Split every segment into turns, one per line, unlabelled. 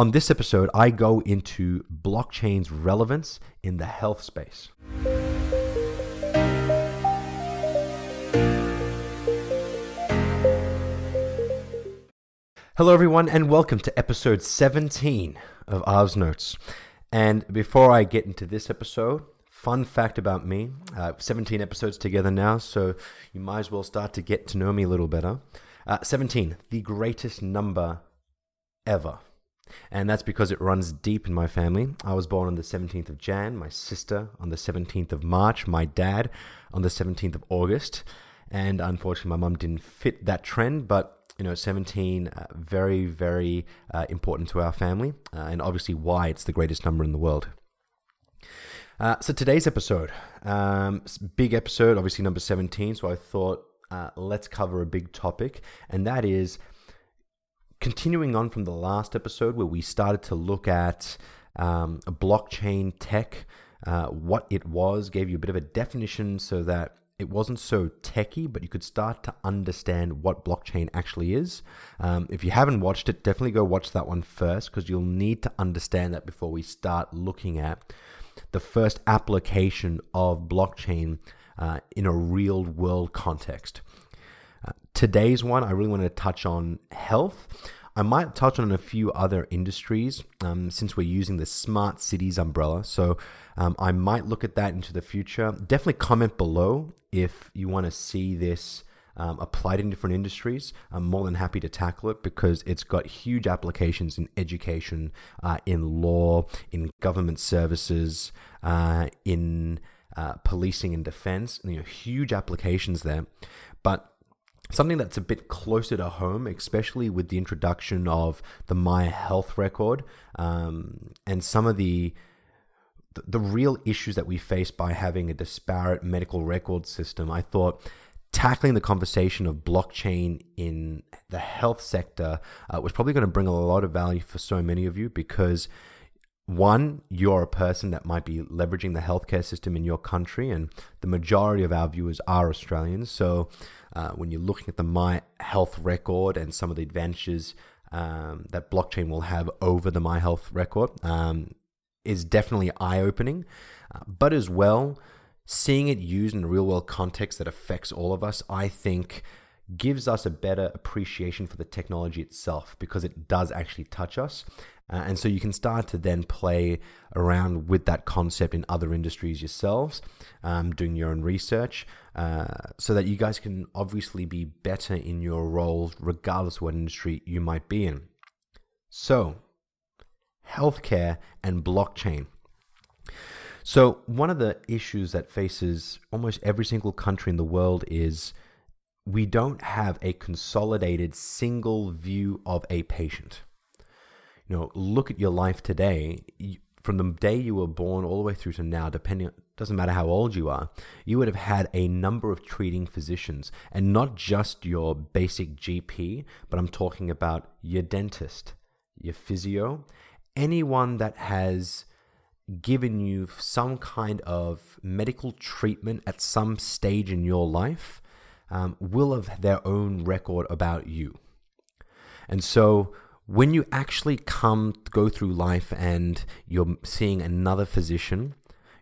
On this episode, I go into blockchain's relevance in the health space. Hello, everyone, and welcome to episode 17 of Ars Notes. And before I get into this episode, fun fact about me uh, 17 episodes together now, so you might as well start to get to know me a little better. Uh, 17, the greatest number ever. And that's because it runs deep in my family. I was born on the 17th of Jan, my sister on the 17th of March, my dad on the 17th of August. And unfortunately, my mum didn't fit that trend, but you know, 17, uh, very, very uh, important to our family, uh, and obviously why it's the greatest number in the world. Uh, so today's episode, um, big episode, obviously number 17. So I thought uh, let's cover a big topic, and that is continuing on from the last episode where we started to look at um, blockchain tech, uh, what it was, gave you a bit of a definition so that it wasn't so techy, but you could start to understand what blockchain actually is. Um, if you haven't watched it, definitely go watch that one first because you'll need to understand that before we start looking at the first application of blockchain uh, in a real world context. Today's one, I really want to touch on health. I might touch on a few other industries um, since we're using the smart cities umbrella. So um, I might look at that into the future. Definitely comment below if you want to see this um, applied in different industries. I'm more than happy to tackle it because it's got huge applications in education, uh, in law, in government services, uh, in uh, policing and defense. You know, huge applications there. But something that's a bit closer to home, especially with the introduction of the My Health record um, and some of the the real issues that we face by having a disparate medical record system. I thought tackling the conversation of blockchain in the health sector uh, was probably going to bring a lot of value for so many of you because one, you're a person that might be leveraging the healthcare system in your country, and the majority of our viewers are Australians. So uh, when you're looking at the My Health record and some of the advantages um, that blockchain will have over the My Health record um, is definitely eye opening. Uh, but as well, seeing it used in a real world context that affects all of us, I think gives us a better appreciation for the technology itself because it does actually touch us. Uh, and so you can start to then play around with that concept in other industries yourselves, um, doing your own research, uh, so that you guys can obviously be better in your roles, regardless of what industry you might be in. So, healthcare and blockchain. So, one of the issues that faces almost every single country in the world is we don't have a consolidated single view of a patient. You know, look at your life today. From the day you were born all the way through to now, depending, doesn't matter how old you are, you would have had a number of treating physicians, and not just your basic GP, but I'm talking about your dentist, your physio, anyone that has given you some kind of medical treatment at some stage in your life um, will have their own record about you. And so when you actually come go through life and you're seeing another physician,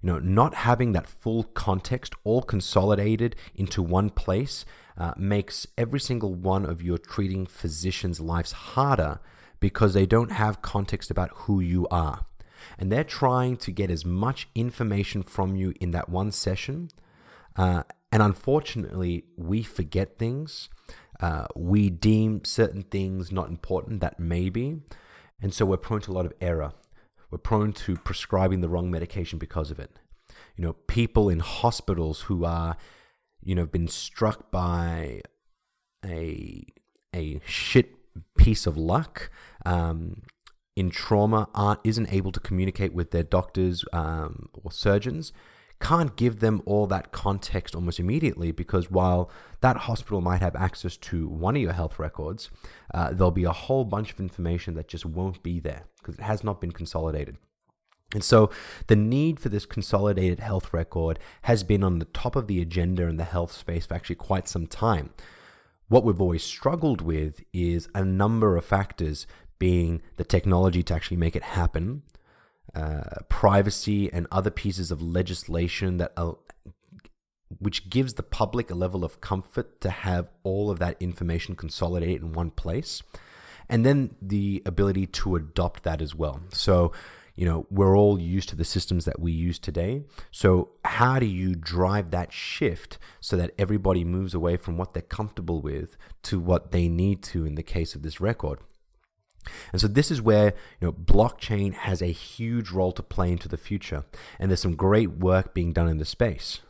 you know, not having that full context all consolidated into one place uh, makes every single one of your treating physicians' lives harder because they don't have context about who you are. And they're trying to get as much information from you in that one session uh, and unfortunately, we forget things. Uh, we deem certain things not important that may be. And so we're prone to a lot of error. We're prone to prescribing the wrong medication because of it. You know, people in hospitals who are, you know, been struck by a, a shit piece of luck um, in trauma aren't, isn't able to communicate with their doctors um, or surgeons can't give them all that context almost immediately because while that hospital might have access to one of your health records, uh, there'll be a whole bunch of information that just won't be there because it has not been consolidated. And so the need for this consolidated health record has been on the top of the agenda in the health space for actually quite some time. What we've always struggled with is a number of factors being the technology to actually make it happen, uh, privacy and other pieces of legislation that which gives the public a level of comfort to have all of that information consolidated in one place, and then the ability to adopt that as well. So, you know, we're all used to the systems that we use today. So, how do you drive that shift so that everybody moves away from what they're comfortable with to what they need to in the case of this record? And so this is where you know blockchain has a huge role to play into the future, and there's some great work being done in the space.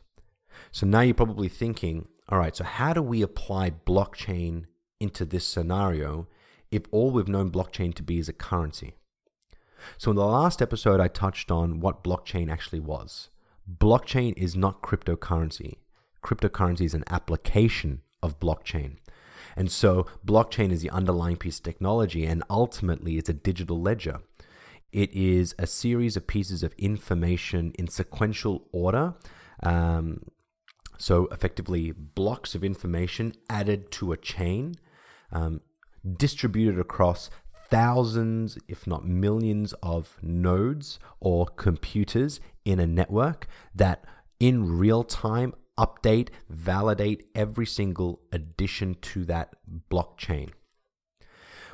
So now you're probably thinking, all right, so how do we apply blockchain into this scenario if all we've known blockchain to be is a currency? So in the last episode, I touched on what blockchain actually was. Blockchain is not cryptocurrency. Cryptocurrency is an application of blockchain. And so blockchain is the underlying piece of technology, and ultimately it's a digital ledger. It is a series of pieces of information in sequential order. Um, so effectively, blocks of information added to a chain, um, distributed across thousands, if not millions, of nodes or computers in a network that in real time update, validate every single addition to that blockchain.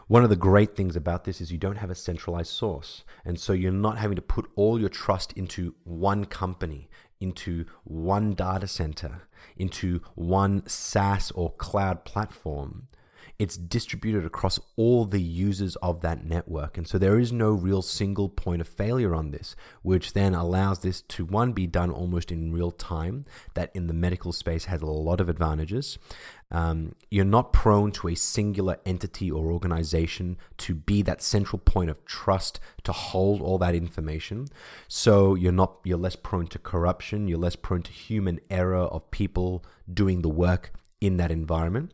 One of the great things about this is you don't have a centralized source. And so you're not having to put all your trust into one company, into one data center, into one SaaS or cloud platform it's distributed across all the users of that network. And so there is no real single point of failure on this, which then allows this to one be done almost in real time, that in the medical space has a lot of advantages. Um, you're not prone to a singular entity or organization to be that central point of trust to hold all that information. So you're not you're less prone to corruption, you're less prone to human error of people doing the work in that environment.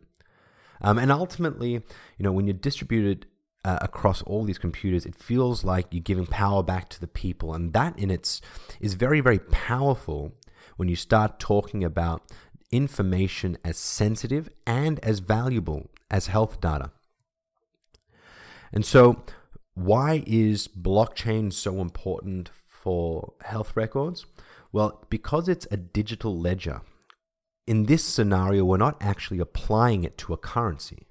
Um, and ultimately, you know, when you distribute it uh, across all these computers, it feels like you're giving power back to the people, and that in its is very, very powerful when you start talking about information as sensitive and as valuable as health data. And so, why is blockchain so important for health records? Well, because it's a digital ledger in this scenario, we're not actually applying it to a currency.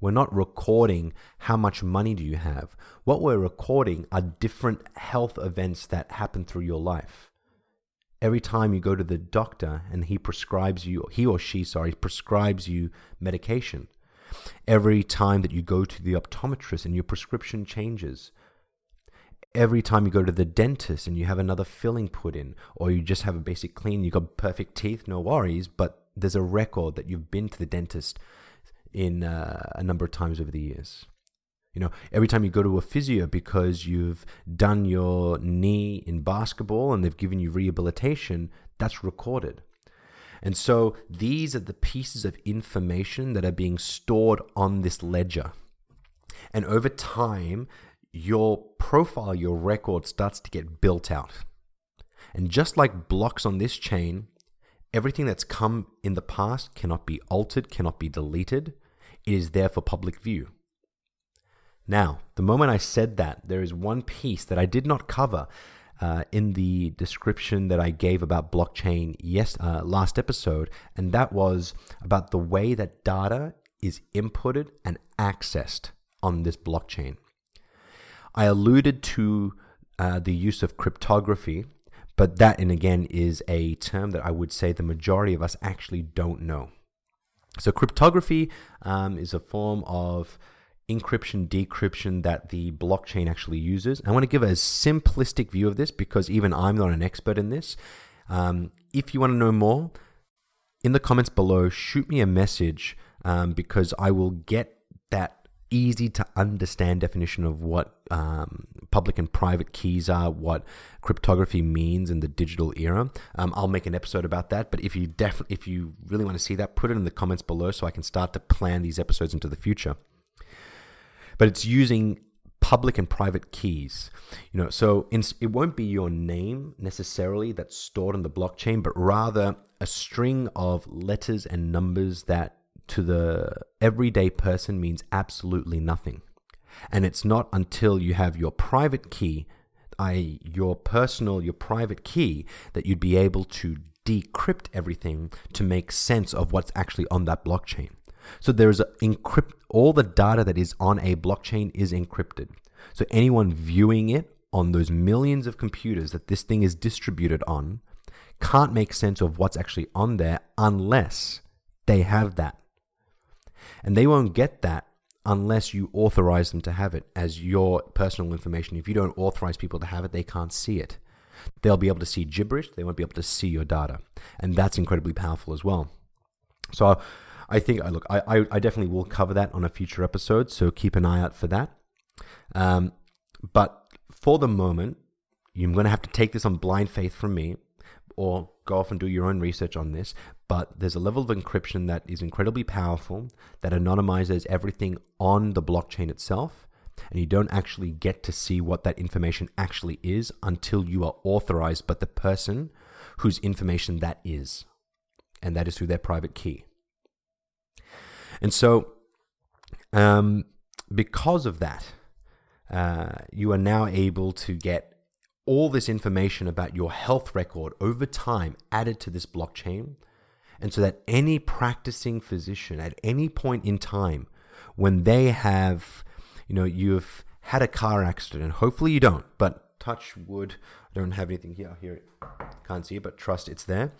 We're not recording how much money do you have. What we're recording are different health events that happen through your life. Every time you go to the doctor and he prescribes you, he or she, sorry, prescribes you medication. Every time that you go to the optometrist and your prescription changes every time you go to the dentist and you have another filling put in, or you just have a basic clean, you've got perfect teeth, no worries, but there's a record that you've been to the dentist in uh, a number of times over the years. You know, every time you go to a physio because you've done your knee in basketball and they've given you rehabilitation, that's recorded. And so these are the pieces of information that are being stored on this ledger. And over time, your profile, your record starts to get built out. And just like blocks on this chain, everything that's come in the past cannot be altered, cannot be deleted. It is there for public view. Now, the moment I said that, there is one piece that I did not cover uh, in the description that I gave about blockchain yes uh, last episode, and that was about the way that data is inputted and accessed on this blockchain. I alluded to uh, the use of cryptography, but that, and again, is a term that I would say the majority of us actually don't know. So, cryptography um, is a form of encryption, decryption that the blockchain actually uses. I want to give a simplistic view of this because even I'm not an expert in this. Um, if you want to know more, in the comments below, shoot me a message um, because I will get that easy to understand definition of what um, public and private keys are, what cryptography means in the digital era. Um, I'll make an episode about that. But if you def- if you really want to see that, put it in the comments below so I can start to plan these episodes into the future. But it's using public and private keys. You know, so in, it won't be your name necessarily that's stored in the blockchain, but rather a string of letters and numbers that to the everyday person means absolutely nothing. And it's not until you have your private key, i.e., your personal, your private key, that you'd be able to decrypt everything to make sense of what's actually on that blockchain. So there's a encrypt all the data that is on a blockchain is encrypted. So anyone viewing it on those millions of computers that this thing is distributed on can't make sense of what's actually on there unless they have that. And they won't get that unless you authorize them to have it as your personal information. If you don't authorize people to have it, they can't see it. They'll be able to see gibberish, they won't be able to see your data. And that's incredibly powerful as well. So I think, I look, I, I definitely will cover that on a future episode, so keep an eye out for that. Um, but for the moment, you're going to have to take this on blind faith from me or go off and do your own research on this. But there's a level of encryption that is incredibly powerful that anonymizes everything on the blockchain itself. And you don't actually get to see what that information actually is until you are authorized by the person whose information that is. And that is through their private key. And so, um, because of that, uh, you are now able to get all this information about your health record over time added to this blockchain. And so that any practicing physician at any point in time, when they have, you know, you've had a car accident, hopefully you don't, but touch wood, I don't have anything here, here, can't see it, but trust it's there.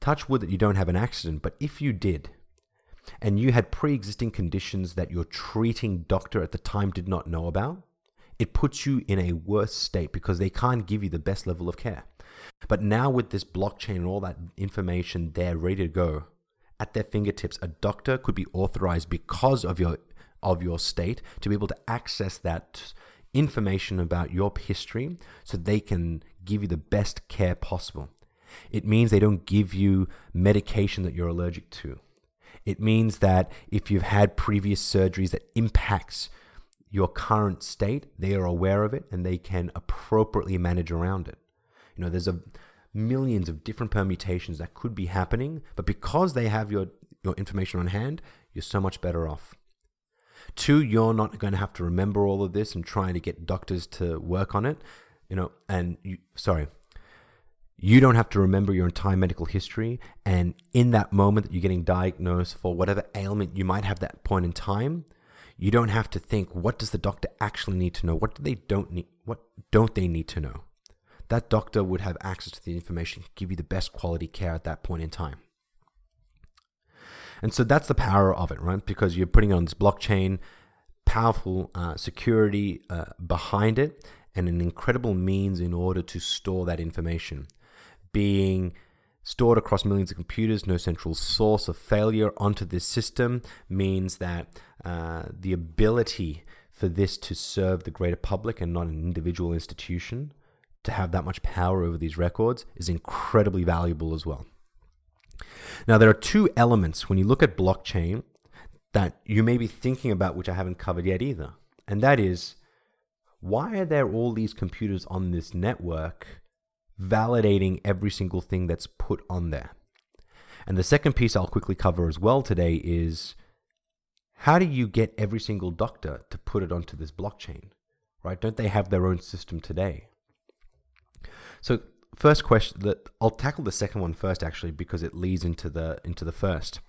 Touch wood that you don't have an accident, but if you did, and you had pre existing conditions that your treating doctor at the time did not know about, it puts you in a worse state because they can't give you the best level of care. But now, with this blockchain and all that information there ready to go at their fingertips, a doctor could be authorized because of your of your state to be able to access that information about your history so they can give you the best care possible. It means they don't give you medication that you're allergic to. It means that if you've had previous surgeries that impacts your current state, they are aware of it and they can appropriately manage around it. You know, there's a millions of different permutations that could be happening, but because they have your your information on hand, you're so much better off. Two, you're not going to have to remember all of this and trying to get doctors to work on it. You know, and you, sorry, you don't have to remember your entire medical history. And in that moment that you're getting diagnosed for whatever ailment you might have that point in time, you don't have to think, what does the doctor actually need to know? What do they don't need? What don't they need to know? That doctor would have access to the information, give you the best quality care at that point in time. And so that's the power of it, right? Because you're putting on this blockchain, powerful uh, security uh, behind it, and an incredible means in order to store that information being stored across millions of computers, no central source of failure onto this system means that uh, the ability for this to serve the greater public and not an individual institution to have that much power over these records is incredibly valuable as well. Now, there are two elements when you look at blockchain that you may be thinking about, which I haven't covered yet either. And that is why are there all these computers on this network validating every single thing that's put on there. And the second piece I'll quickly cover as well today is how do you get every single doctor to put it onto this blockchain? Right? Don't they have their own system today? So first question that I'll tackle the second one first actually because it leads into the into the first.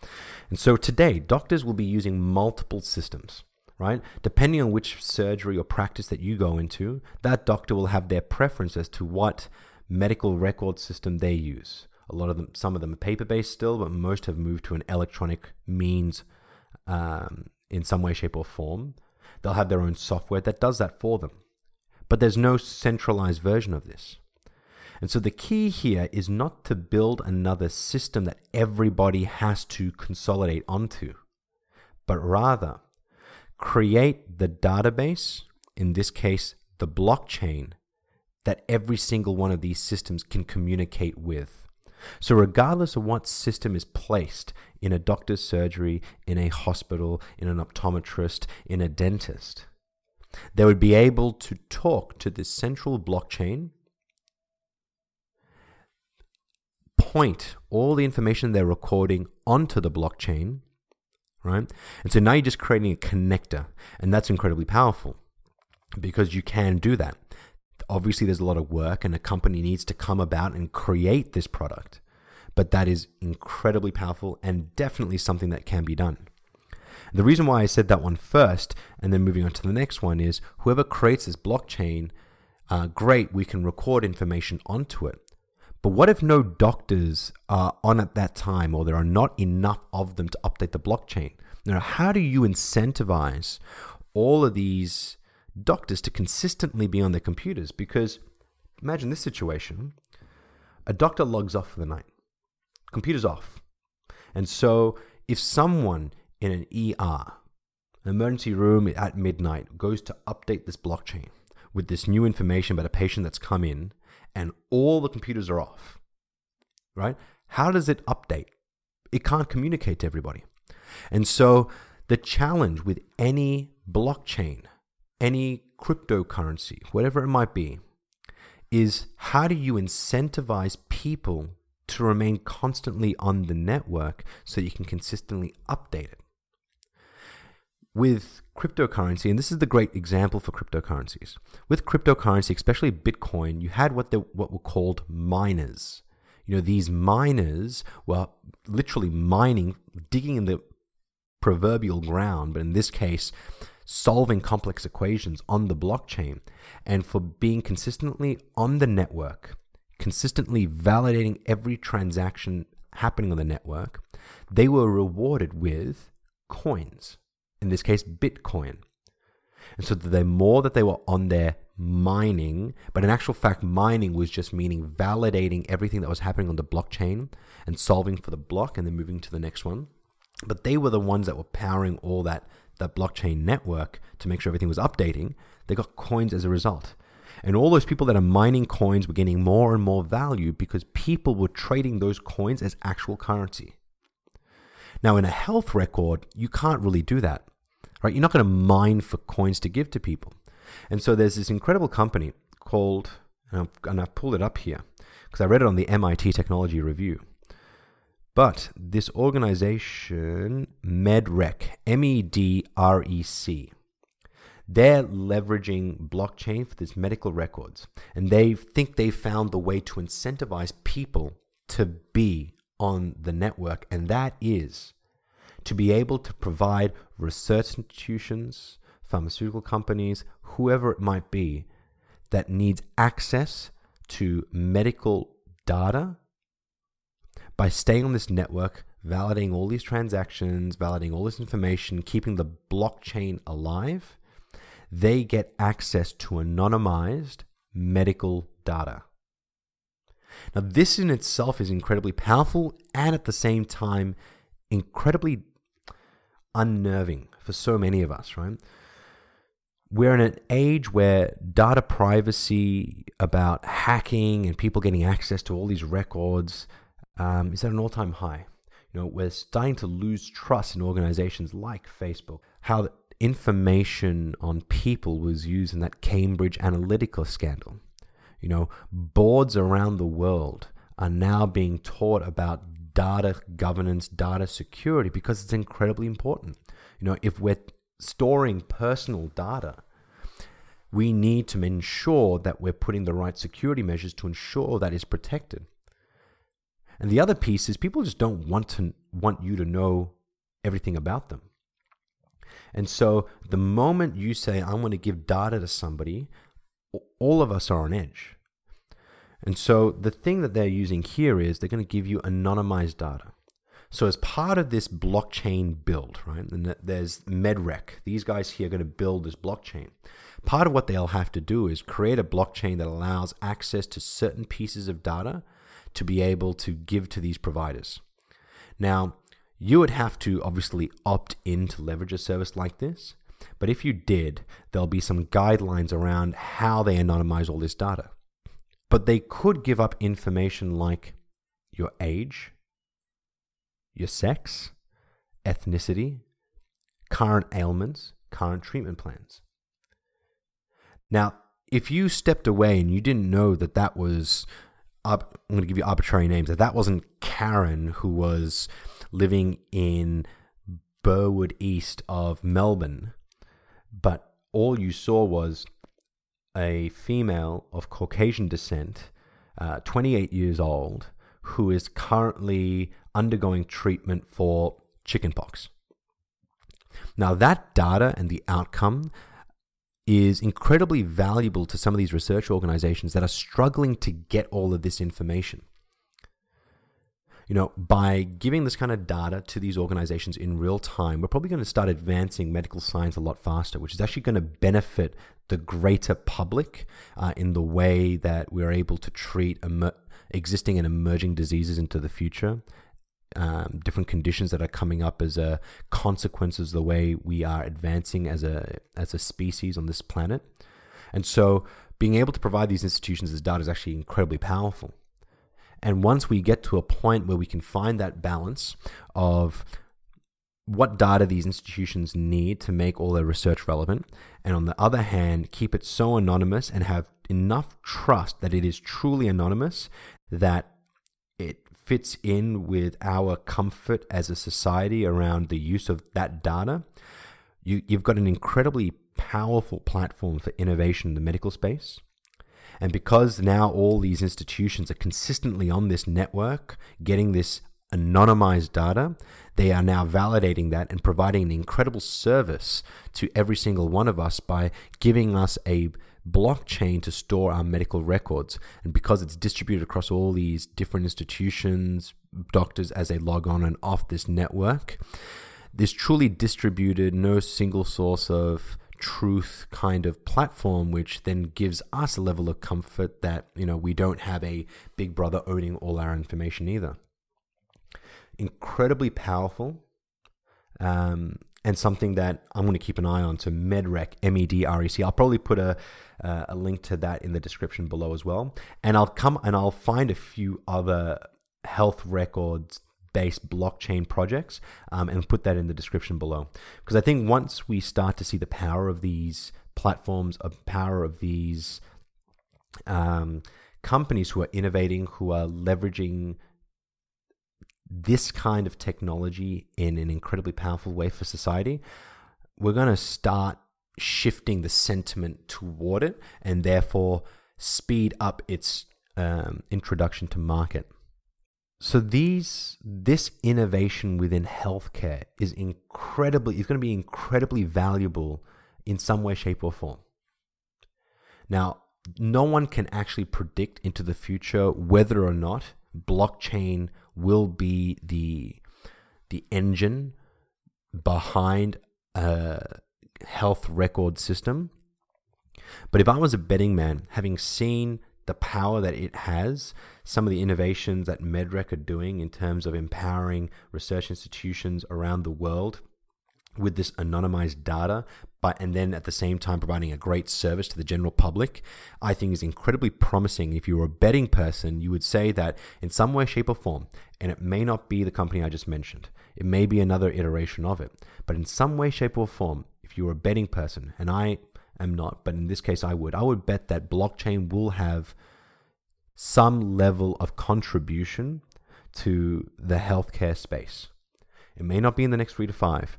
And so today doctors will be using multiple systems right? Depending on which surgery or practice that you go into, that doctor will have their preference as to what medical record system they use. A lot of them, some of them are paper based still, but most have moved to an electronic means um, in some way, shape, or form. They'll have their own software that does that for them. But there's no centralized version of this. And so the key here is not to build another system that everybody has to consolidate onto, but rather create the database, in this case, the blockchain, that every single one of these systems can communicate with. So, regardless of what system is placed in a doctor's surgery, in a hospital, in an optometrist, in a dentist, they would be able to talk to this central blockchain, point all the information they're recording onto the blockchain, right? And so now you're just creating a connector, and that's incredibly powerful because you can do that. Obviously, there's a lot of work, and a company needs to come about and create this product, but that is incredibly powerful and definitely something that can be done. The reason why I said that one first and then moving on to the next one is whoever creates this blockchain, uh, great, we can record information onto it. But what if no doctors are on at that time or there are not enough of them to update the blockchain? Now, how do you incentivize all of these doctors to consistently be on their computers? Because imagine this situation a doctor logs off for the night, computer's off. And so if someone in an ER, an emergency room at midnight, goes to update this blockchain with this new information about a patient that's come in, and all the computers are off, right? How does it update? It can't communicate to everybody. And so the challenge with any blockchain, any cryptocurrency, whatever it might be, is how do you incentivize people to remain constantly on the network so you can consistently update it? With cryptocurrency, and this is the great example for cryptocurrencies. With cryptocurrency, especially Bitcoin, you had what they, what were called miners. You know, these miners were literally mining, digging in the proverbial ground, but in this case, solving complex equations on the blockchain. And for being consistently on the network, consistently validating every transaction happening on the network, they were rewarded with coins in this case, Bitcoin. And so the more that they were on there mining, but in actual fact, mining was just meaning validating everything that was happening on the blockchain and solving for the block and then moving to the next one. But they were the ones that were powering all that, that blockchain network to make sure everything was updating. They got coins as a result. And all those people that are mining coins were getting more and more value because people were trading those coins as actual currency. Now, in a health record, you can't really do that right? You're not going to mine for coins to give to people. And so there's this incredible company called, and I've, and I've pulled it up here because I read it on the MIT Technology Review. But this organization, MedRec, M E D R E C, they're leveraging blockchain for these medical records. And they think they found the way to incentivize people to be on the network. And that is to be able to provide research institutions, pharmaceutical companies, whoever it might be, that needs access to medical data by staying on this network, validating all these transactions, validating all this information, keeping the blockchain alive, they get access to anonymized medical data. Now, this in itself is incredibly powerful and at the same time incredibly unnerving for so many of us, right? We're in an age where data privacy about hacking and people getting access to all these records um, is at an all time high. You know, we're starting to lose trust in organizations like Facebook. How information on people was used in that Cambridge Analytica scandal. You know, boards around the world are now being taught about data governance, data security, because it's incredibly important. You know, if we're storing personal data, we need to ensure that we're putting the right security measures to ensure that is protected. And the other piece is people just don't want to want you to know everything about them. And so the moment you say, I'm going to give data to somebody, all of us are on edge. And so the thing that they're using here is they're going to give you anonymized data. So as part of this blockchain build, right, and there's MedRec. These guys here are going to build this blockchain. Part of what they'll have to do is create a blockchain that allows access to certain pieces of data to be able to give to these providers. Now, you would have to obviously opt in to leverage a service like this. But if you did, there'll be some guidelines around how they anonymize all this data. But they could give up information like your age, your sex, ethnicity, current ailments, current treatment plans. Now, if you stepped away and you didn't know that that was, I'm going to give you arbitrary names, that that wasn't Karen who was living in Burwood East of Melbourne, but all you saw was a female of Caucasian descent, uh, 28 years old, who is currently undergoing treatment for chickenpox. Now, that data and the outcome is incredibly valuable to some of these research organizations that are struggling to get all of this information. You know, by giving this kind of data to these organizations in real time, we're probably going to start advancing medical science a lot faster, which is actually going to benefit the greater public uh, in the way that we're able to treat existing and emerging diseases into the future um, different conditions that are coming up as a consequence of the way we are advancing as a as a species on this planet. And so being able to provide these institutions as data is actually incredibly powerful. And once we get to a point where we can find that balance of what data these institutions need to make all their research relevant, and on the other hand, keep it so anonymous and have enough trust that it is truly anonymous that fits in with our comfort as a society around the use of that data, you, you've got an incredibly powerful platform for innovation in the medical space. And because now all these institutions are consistently on this network, getting this anonymized data, they are now validating that and providing an incredible service to every single one of us by giving us a blockchain to store our medical records. And because it's distributed across all these different institutions, doctors as they log on and off this network, this truly distributed, no single source of truth kind of platform which then gives us a level of comfort that you know we don't have a big brother owning all our information either incredibly powerful um, and something that I'm going to keep an eye on. So Medrec, M E D R E C. I'll probably put a uh, a link to that in the description below as well. And I'll come and I'll find a few other health records based blockchain projects um, and put that in the description below. Because I think once we start to see the power of these platforms, a power of these um, companies who are innovating, who are leveraging this kind of technology in an incredibly powerful way for society, we're going to start shifting the sentiment toward it and therefore speed up its um, introduction to market. So these this innovation within healthcare is incredibly is going to be incredibly valuable in some way, shape, or form. Now, no one can actually predict into the future whether or not blockchain will be the the engine behind a health record system. But if I was a betting man, having seen the power that it has, some of the innovations that Medrec are doing in terms of empowering research institutions around the world with this anonymized data, but and then at the same time providing a great service to the general public, I think is incredibly promising. If you're a betting person, you would say that in some way, shape, or form, and it may not be the company I just mentioned, it may be another iteration of it, but in some way, shape, or form, if you're a betting person, and I am not, but in this case I would, I would bet that blockchain will have some level of contribution to the healthcare space. It may not be in the next three to five,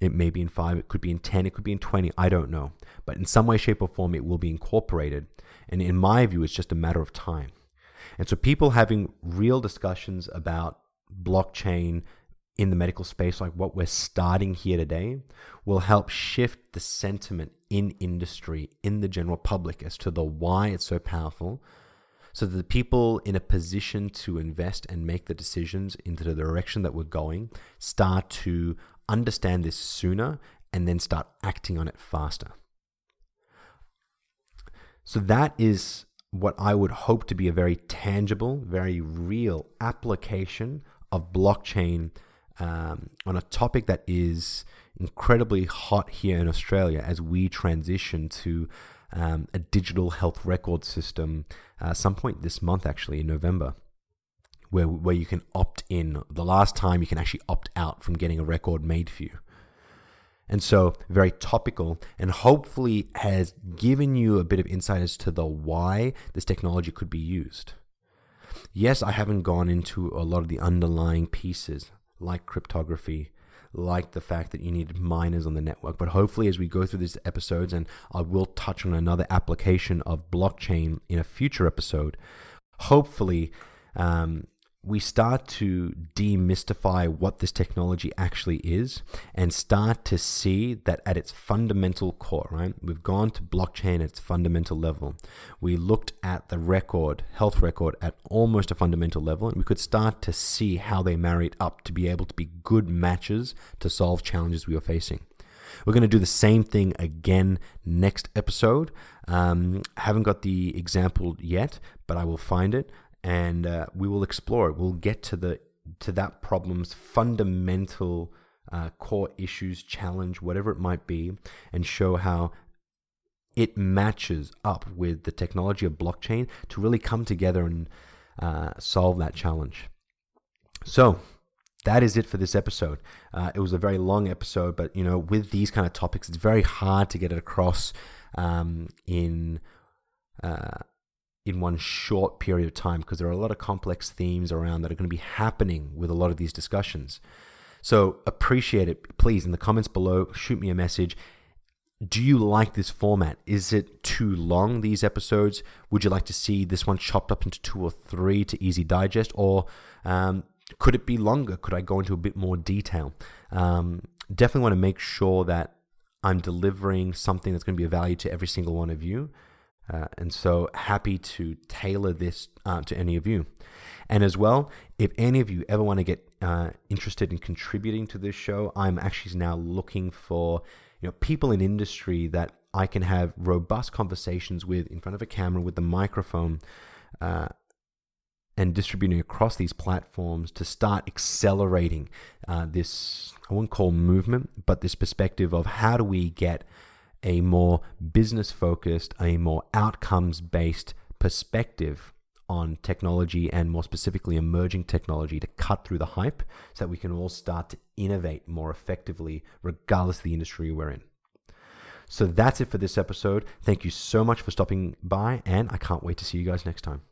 it may be in five, it could be in 10, it could be in 20, I don't know. But in some way, shape, or form, it will be incorporated. And in my view, it's just a matter of time. And so people having real discussions about blockchain in the medical space, like what we're starting here today, will help shift the sentiment in industry, in the general public, as to the why it's so powerful. So that the people in a position to invest and make the decisions into the direction that we're going start to understand this sooner and then start acting on it faster. So that is what I would hope to be a very tangible, very real application of blockchain um, on a topic that is incredibly hot here in Australia as we transition to um, a digital health record system uh, some point this month, actually in November where where you can opt in. The last time you can actually opt out from getting a record made for you. And so, very topical, and hopefully has given you a bit of insight as to the why this technology could be used. Yes, I haven't gone into a lot of the underlying pieces like cryptography, like the fact that you need miners on the network. But hopefully, as we go through these episodes, and I will touch on another application of blockchain in a future episode, hopefully, um, we start to demystify what this technology actually is and start to see that at its fundamental core, right? We've gone to blockchain at its fundamental level. We looked at the record, health record, at almost a fundamental level, and we could start to see how they married up to be able to be good matches to solve challenges we are facing. We're going to do the same thing again next episode. Um, haven't got the example yet, but I will find it and uh, we will explore it. We'll get to the to that problem's fundamental uh, core issues, challenge, whatever it might be, and show how it matches up with the technology of blockchain to really come together and uh, solve that challenge. So that is it for this episode. Uh, it was a very long episode, but you know, with these kind of topics, it's very hard to get it across um, in uh, in one short period of time because there are a lot of complex themes around that are going to be happening with a lot of these discussions. So appreciate it. Please, in the comments below, shoot me a message. Do you like this format? Is it too long, these episodes? Would you like to see this one chopped up into two or three to easy digest? Or um, could it be longer? Could I go into a bit more detail? Um, definitely want to make sure that I'm delivering something that's going to be of value to every single one of you. Uh, and so happy to tailor this uh, to any of you. And as well, if any of you ever want to get uh, interested in contributing to this show, I'm actually now looking for you know people in industry that I can have robust conversations with in front of a camera with the microphone. Uh, and distributing across these platforms to start accelerating uh, this, I won't call movement, but this perspective of how do we get a more business focused, a more outcomes based perspective on technology and more specifically emerging technology to cut through the hype so that we can all start to innovate more effectively regardless of the industry we're in. So that's it for this episode. Thank you so much for stopping by, and I can't wait to see you guys next time.